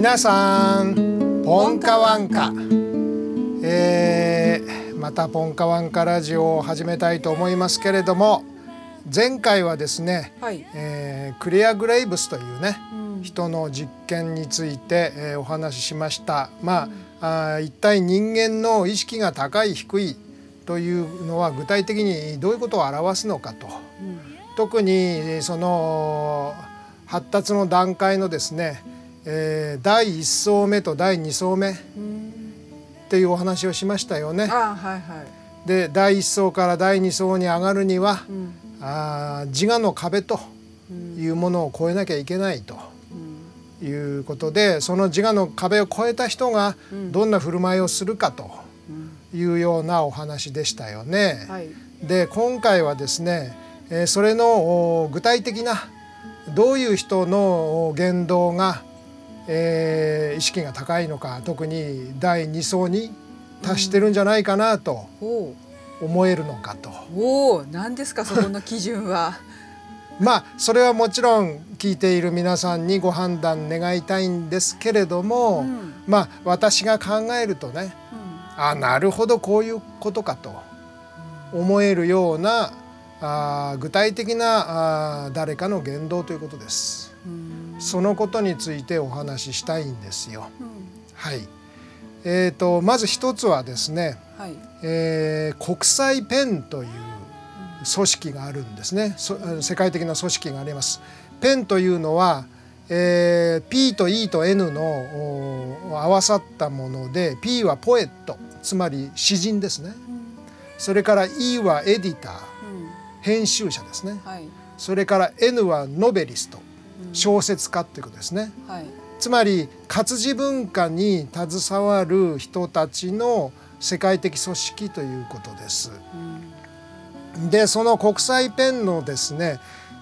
皆さんポンカワンカ、えー、またポンカワンカラジオを始めたいと思いますけれども前回はですね、はい、えー、クレア・グレイブスというね、うん、人の実験について、えー、お話ししました。まあ、うん、あ一体人間の意識が高い低いというのは具体的にどういうことを表すのかと、うん、特にその発達の段階のですね、えー、第1層目と第2層目っていうお話をしましたよね。はいはい、で第1層から第2層に上がるには、うん、あ自我の壁というものを越えなきゃいけないと。いうことでその自我の壁を越えた人がどんな振る舞いをするかというようなお話でしたよね。はい、で今回はですね、えー、それの具体的などういう人の言動がえー、意識が高いのか特に第2層に達してるんじゃないかなと思えるのかと。おお何ですかそこの基準は。まあそれはもちろん聞いている皆さんにご判断願いたいんですけれども、うん、まあ私が考えるとね、うん、あなるほどこういうことかと思えるようなあ具体的なあ誰かの言動ということです。うんそのことについてお話ししたいんですよ。うん、はい。えーと、まず一つはですね、はい、えー、国際ペンという組織があるんですね。世界的な組織があります。ペンというのは、えー、P と E と N の合わさったもので P はポエットつまり詩人ですね、うん、それから E はエディター、うん、編集者ですね、はい、それから N はノベリスト小説家っていうことですね。はい、つまり活字文化に携わる人たちの世界的組織ということです。うん、でその国際ペンのですね、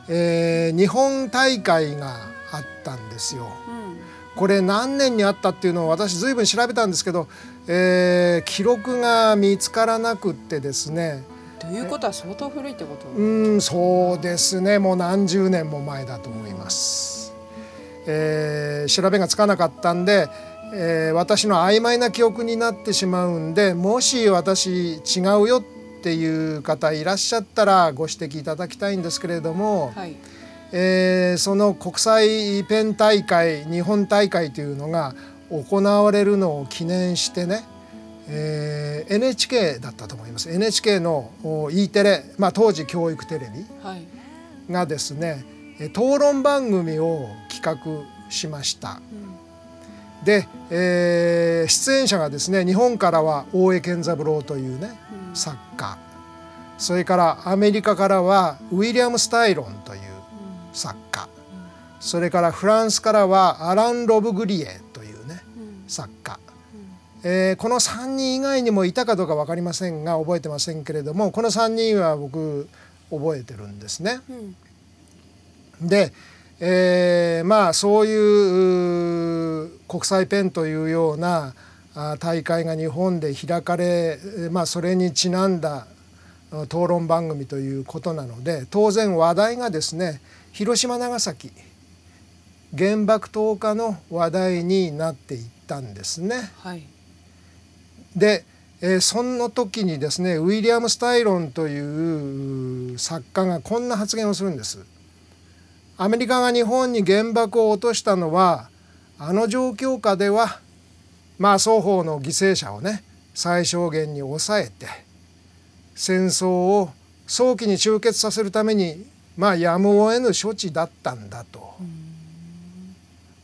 えー、日本大会があったんですよ。うん、これ何年にあったっていうのを私ずいぶん調べたんですけど、えー、記録が見つからなくってですねということは相当古いってこと？うんそうですね。もう何十年も前だと思います。えー、調べがつかなかったんで、えー、私の曖昧な記憶になってしまうんでもし私違うよっていう方いらっしゃったらご指摘いただきたいんですけれども、はい、えー、その国際ペン大会日本大会というのが行われるのを記念してねえー、NHK だったと思います。NHK の E テレ、まあ、当時教育テレビがですね、はい、討論番組を企画しました。うん、で、えー、出演者がですね日本からは大江健三郎というね、うん、作家。それからアメリカからはウィリアム・スタイロンという作家、うん、それからフランスからはアラン・ロブグリエというね、作家えー、この3人以外にもいたかどうか分かりませんが覚えてませんけれどもこの3人は僕覚えてるんですね。うん、で、えー、まあそういう国際ペンというような大会が日本で開かれ、まあ、それにちなんだ討論番組ということなので当然話題がですね広島長崎原爆投下の話題になっていったんですね。はいで、えー、その時にですねウィリアム・スタイロンという作家がこんな発言をするんです。アメリカが日本に原爆を落としたのはあの状況下ではまあ双方の犠牲者をね最小限に抑えて戦争を早期に終結させるためにまあやむを得ぬ処置だったんだと。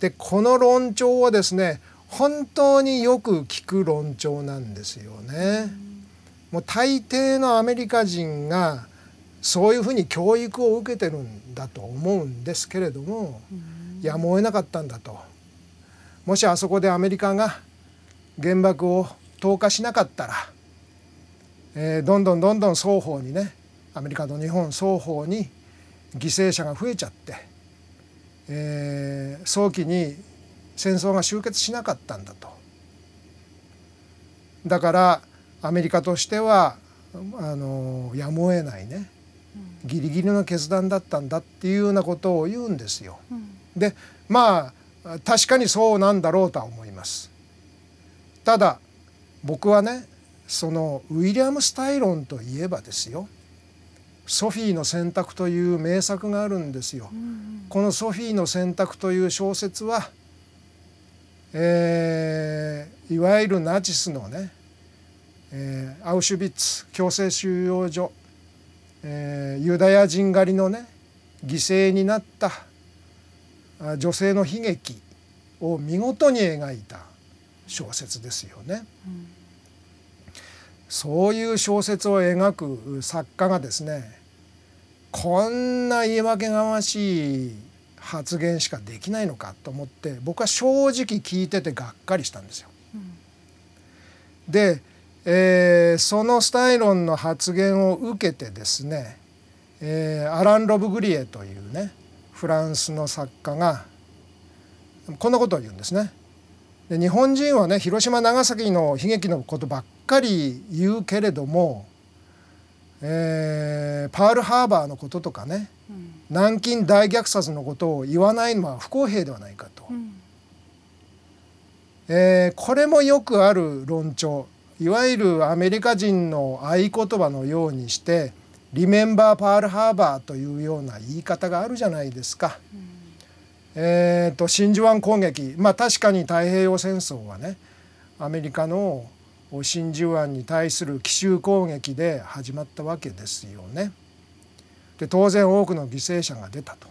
でこの論調はですね本当によく聞く論調なんですよね。もう大抵のアメリカ人がそういうふうに教育を受けてるんだと思うんですけれどもやむを得なかったんだと。もしあそこでアメリカが原爆を投下しなかったら、えー、どんどんどんどん双方にねアメリカと日本双方に犠牲者が増えちゃって、えー、早期に戦争が終結しなかったんだと。だからアメリカとしてはあのやむを得ないねギリギリの決断だったんだっていうようなことを言うんですよ。うん、でま確かにそうなんだろうとは思いますただ僕はねそのウィリアム・スタイロンといえばですよ「ソフィーの選択」という名作があるんですよ。この「ソフィーの選択」という小説は、えー、いわゆるナチスのね、えー、アウシュビッツ強制収容所、えー、ユダヤ人狩りのね犠牲になった女性の悲劇を見事に描いた小説ですよね。うんそういう小説を描く作家がですねこんな言い訳がましい発言しかできないのかと思って僕は正直聞いててがっかりしたんですよ。うん、で、えー、そのスタイロンの発言を受けてですね、えー、アラン・ロブグリエというねフランスの作家がこんなことを言うんですね。で日本人はね広島長崎の悲劇のことばっかり言うけれども、えー、パールハーバーのこととかね、うん、南京大虐殺のことを言わないのは不公平ではないかと、うん、えー、これもよくある論調。いわゆるアメリカ人の合言葉のようにして「リメンバー・パールハーバー」というような言い方があるじゃないですか。うん、えーと真珠湾攻撃。まあ確かに太平洋戦争はねアメリカの真珠湾に対する奇襲攻撃で始まったわけですよね。で当然多くの犠牲者が出たと。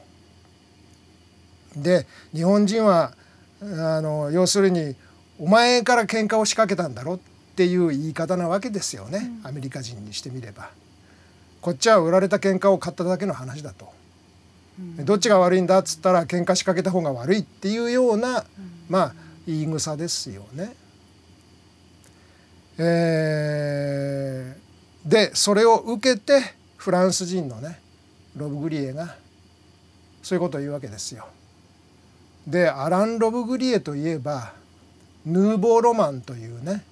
で日本人はあの要するにお前から喧嘩を仕掛けたんだろっていう言い方なわけですよね、アメリカ人にしてみれば。こっちは売られた喧嘩を買っただけの話だと。どっちが悪いんだっつったら喧嘩仕掛けた方が悪いっていうような、まあ言い草ですよね。えー、でそれを受けてフランス人のねロブ・グリエがそういうことを言うわけですよ。でアラン・ロブ・グリエといえばヌーボーロマンというね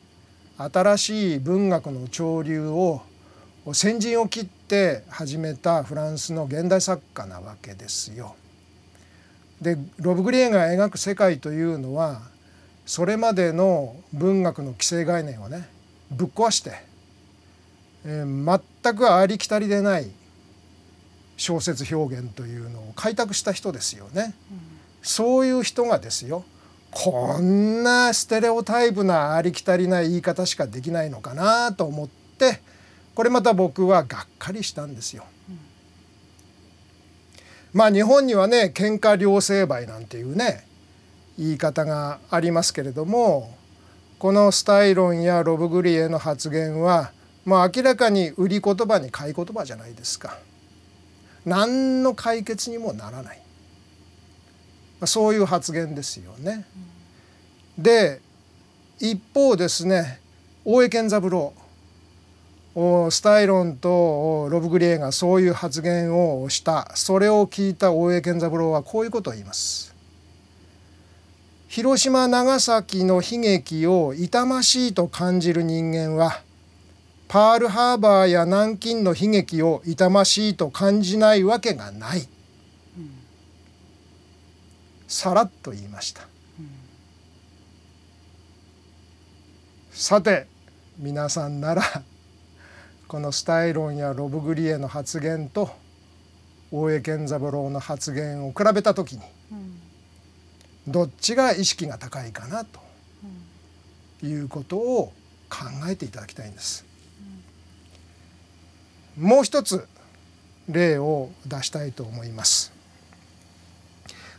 新しい文学の潮流を先陣を切って始めたフランスの現代作家なわけですよ。でロブ・グリエが描く世界というのはそれまでの文学の既成概念をねぶっ壊して、えー、全くありきたりでない小説表現というのを開拓した人ですよね。うん、そういう人がですよこんなステレオタイプなありきたりな言い方しかできないのかなと思ってこれまた僕はがっかりしたんですよ。うん、まあ日本にはね喧嘩両成敗なんていうね言い方がありますけれどもこのスタイロンやロブグリエの発言は、まあ、明らかに売り言葉に買い言葉じゃないですか。何の解決にもならない、まあ、そういう発言ですよね。で一方ですね大江健三郎スタイロンとロブグリエがそういう発言をしたそれを聞いた大江健三郎はこういうことを言います。広島長崎の悲劇を痛ましいと感じる人間はパールハーバーや南京の悲劇を痛ましいと感じないわけがない、うん、さらっと言いました、うん、さて皆さんならこのスタイロンやロブグリエの発言と大江健三郎の発言を比べた時に、うんどっちが意識が高いかなということを考えていただきたいんです。もう一つ例を出したいと思います。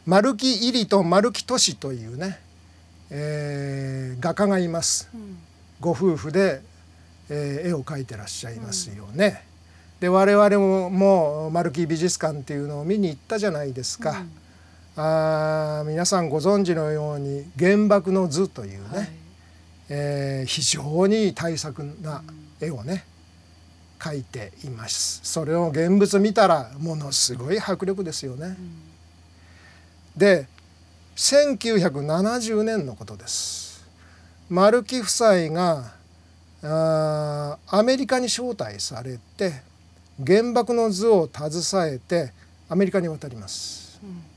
丸木入りと丸木俊というね、えー、画家がいます。ご夫婦で、えー、絵を描いてらっしゃいますよね。で我々ももう丸木美術館っていうのを見に行ったじゃないですか。うんあ皆さんご存知のように「原爆の図」というね、はい、えー、非常に大作な絵をね描いていますそれを現物見たらものすごい迫力ですよね。うん、で1970年のことです。丸木夫妻があアメリカに招待されて原爆の図を携えてアメリカに渡ります。うん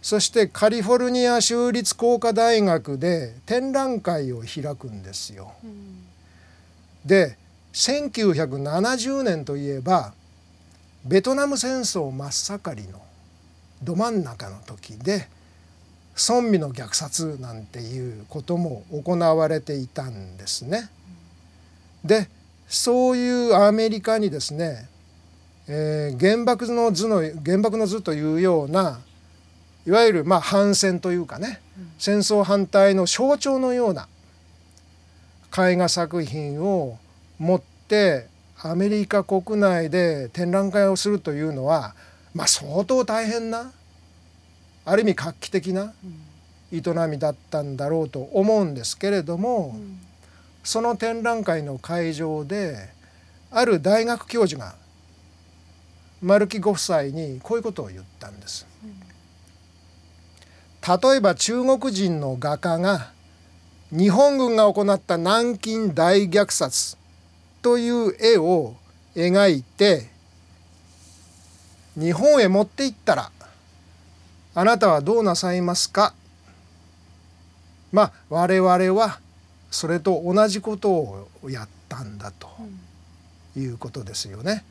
そしてカリフォルニア州立工科大学で展覧会を開くんですよ。で1970年といえばベトナム戦争真っ盛りのど真ん中の時で村民の虐殺なんていうことも行われていたんですね。でそういうアメリカにですね、えー、原爆の図の原爆の図というようないわゆるまあ反戦というかね、戦争反対の象徴のような絵画作品を持ってアメリカ国内で展覧会をするというのは、まあ、相当大変なある意味画期的な営みだったんだろうと思うんですけれども、その展覧会の会場である大学教授が丸木ご夫妻にこういうことを言ったんです。例えば中国人の画家が日本軍が行った南京大虐殺という絵を描いて日本へ持って行ったらあなたはどうなさいますか？まあ我々はそれと同じことをやったんだということですよね。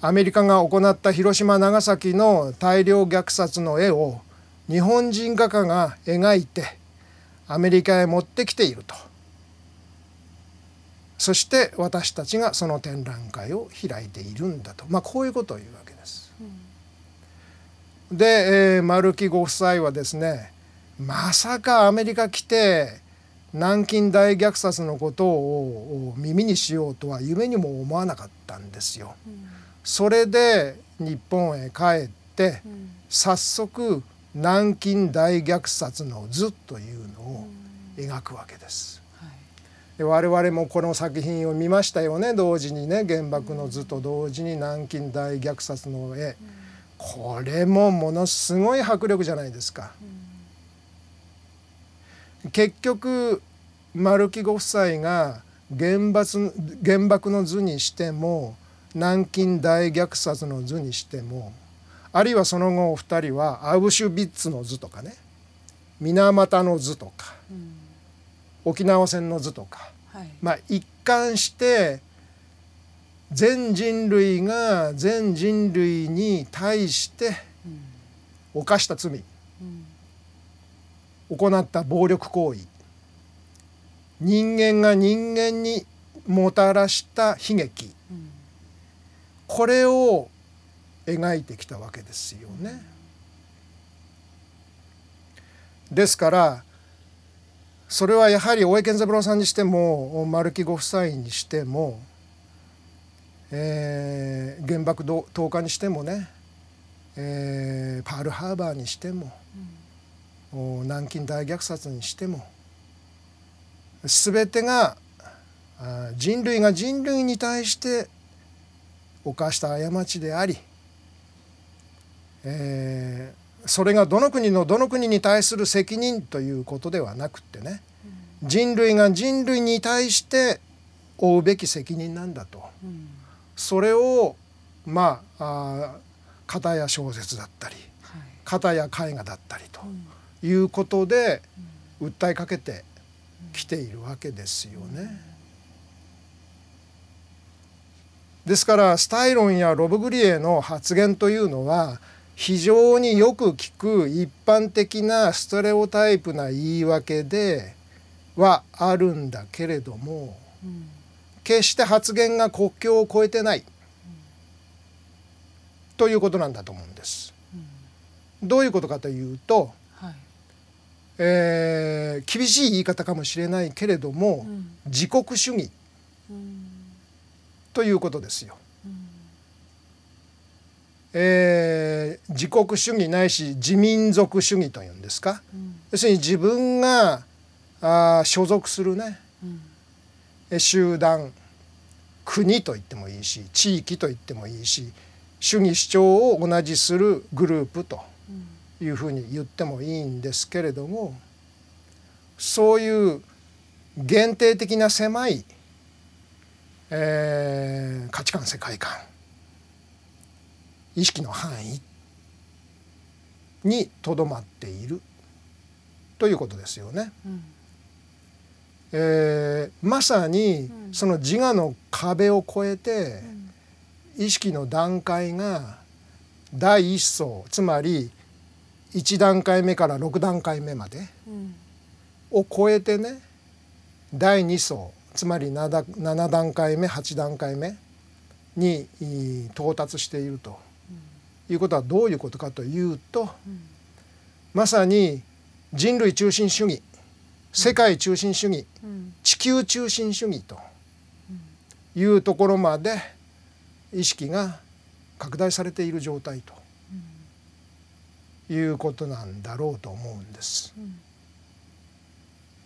アメリカが行った広島長崎の大量虐殺の絵を日本人画家が描いてアメリカへ持ってきているとそして私たちがその展覧会を開いているんだと、まあ、こういうことを言うわけです。で、えー、丸木ご夫妻はですねまさかアメリカ来て南京大虐殺のことを耳にしようとは夢にも思わなかったんですよ。うん、それで日本へ帰って、うん、早速南京大虐殺の図というのを描くわけです。で我々もこの作品を見ましたよね同時にね原爆の図と同時に南京大虐殺の絵。これもものすごい迫力じゃないですか。結局丸木ご夫妻が原爆原爆の図にしても南京大虐殺の図にしてもあるいはその後お二人はアウシュビッツの図とかね水俣の図とか、うん、沖縄戦の図とか、はい、まあ一貫して全人類が全人類に対して犯した罪、行った暴力行為。人間が人間にもたらした悲劇、これを描いてきたわけですよね。ですからそれはやはり大江健三郎さんにしても丸木ご夫妻にしてもえー、原爆投下にしてもね、えー、パールハーバーにしても、うん、南京大虐殺にしても全てが人類が人類に対して犯した過ちであり、えー、それがどの国のどの国に対する責任ということではなくってね、人類が人類に対して負うべき責任なんだと。それをまあ型や小説だったり型や絵画だったりということで訴えかけてきているわけですよね。ですからスタイロンやロブグリエの発言というのは非常によく聞く一般的なストレオタイプな言い訳ではあるんだけれども、うん。決して発言が国境を越えてない、ということなんだと思うんです。どういうことかというと、はい、えー、厳しい言い方かもしれないけれども、うん、自国主義、うん、ということですよ。うん、えー、自国主義ないし自民族主義というんですか、うん、要するに自分があ所属するね、集団。国と言ってもいいし地域と言ってもいいし主義主張を同じするグループというふうに言ってもいいんですけれどもそういう限定的な狭い、えー、価値観世界観意識の範囲にとどまっている。ということですよね。うん。えーまさにうん。その自我の壁を越えてうん。意識の段階が第一層つまり1段階目から6段階目までうん。を超えてね第2層つまり 7, 7段階目8段階目に到達しているということはどういうことかというとうん。まさに人類中心主義世界中心主義うん。地球中心主義というところまで意識が拡大されている状態ということなんだろうと思うんです。うん。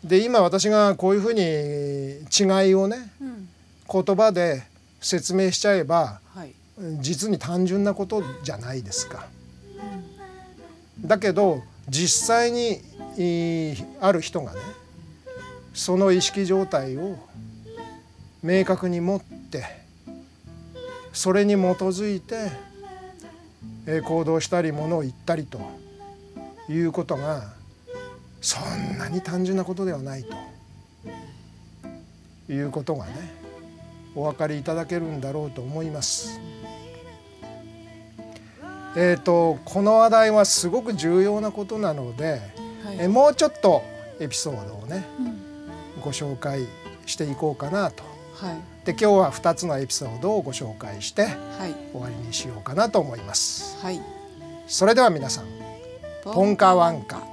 で今私がこういうふうに違いをねうん。言葉で説明しちゃえばはい実に単純なことじゃないですか。だけど実際にある人がねその意識状態を明確に持ってそれに基づいて行動したりものを言ったりということがそんなに単純なことではないということがねお分かりいただけるんだろうと思います。えー、とこの話題はすごく重要なことなので、はい。えもうちょっとエピソードをねうん。ご紹介していこうかなと。はい。で今日は2つのエピソードをご紹介してはい。終わりにしようかなと思います。はい。それでは皆さんポンカワンカ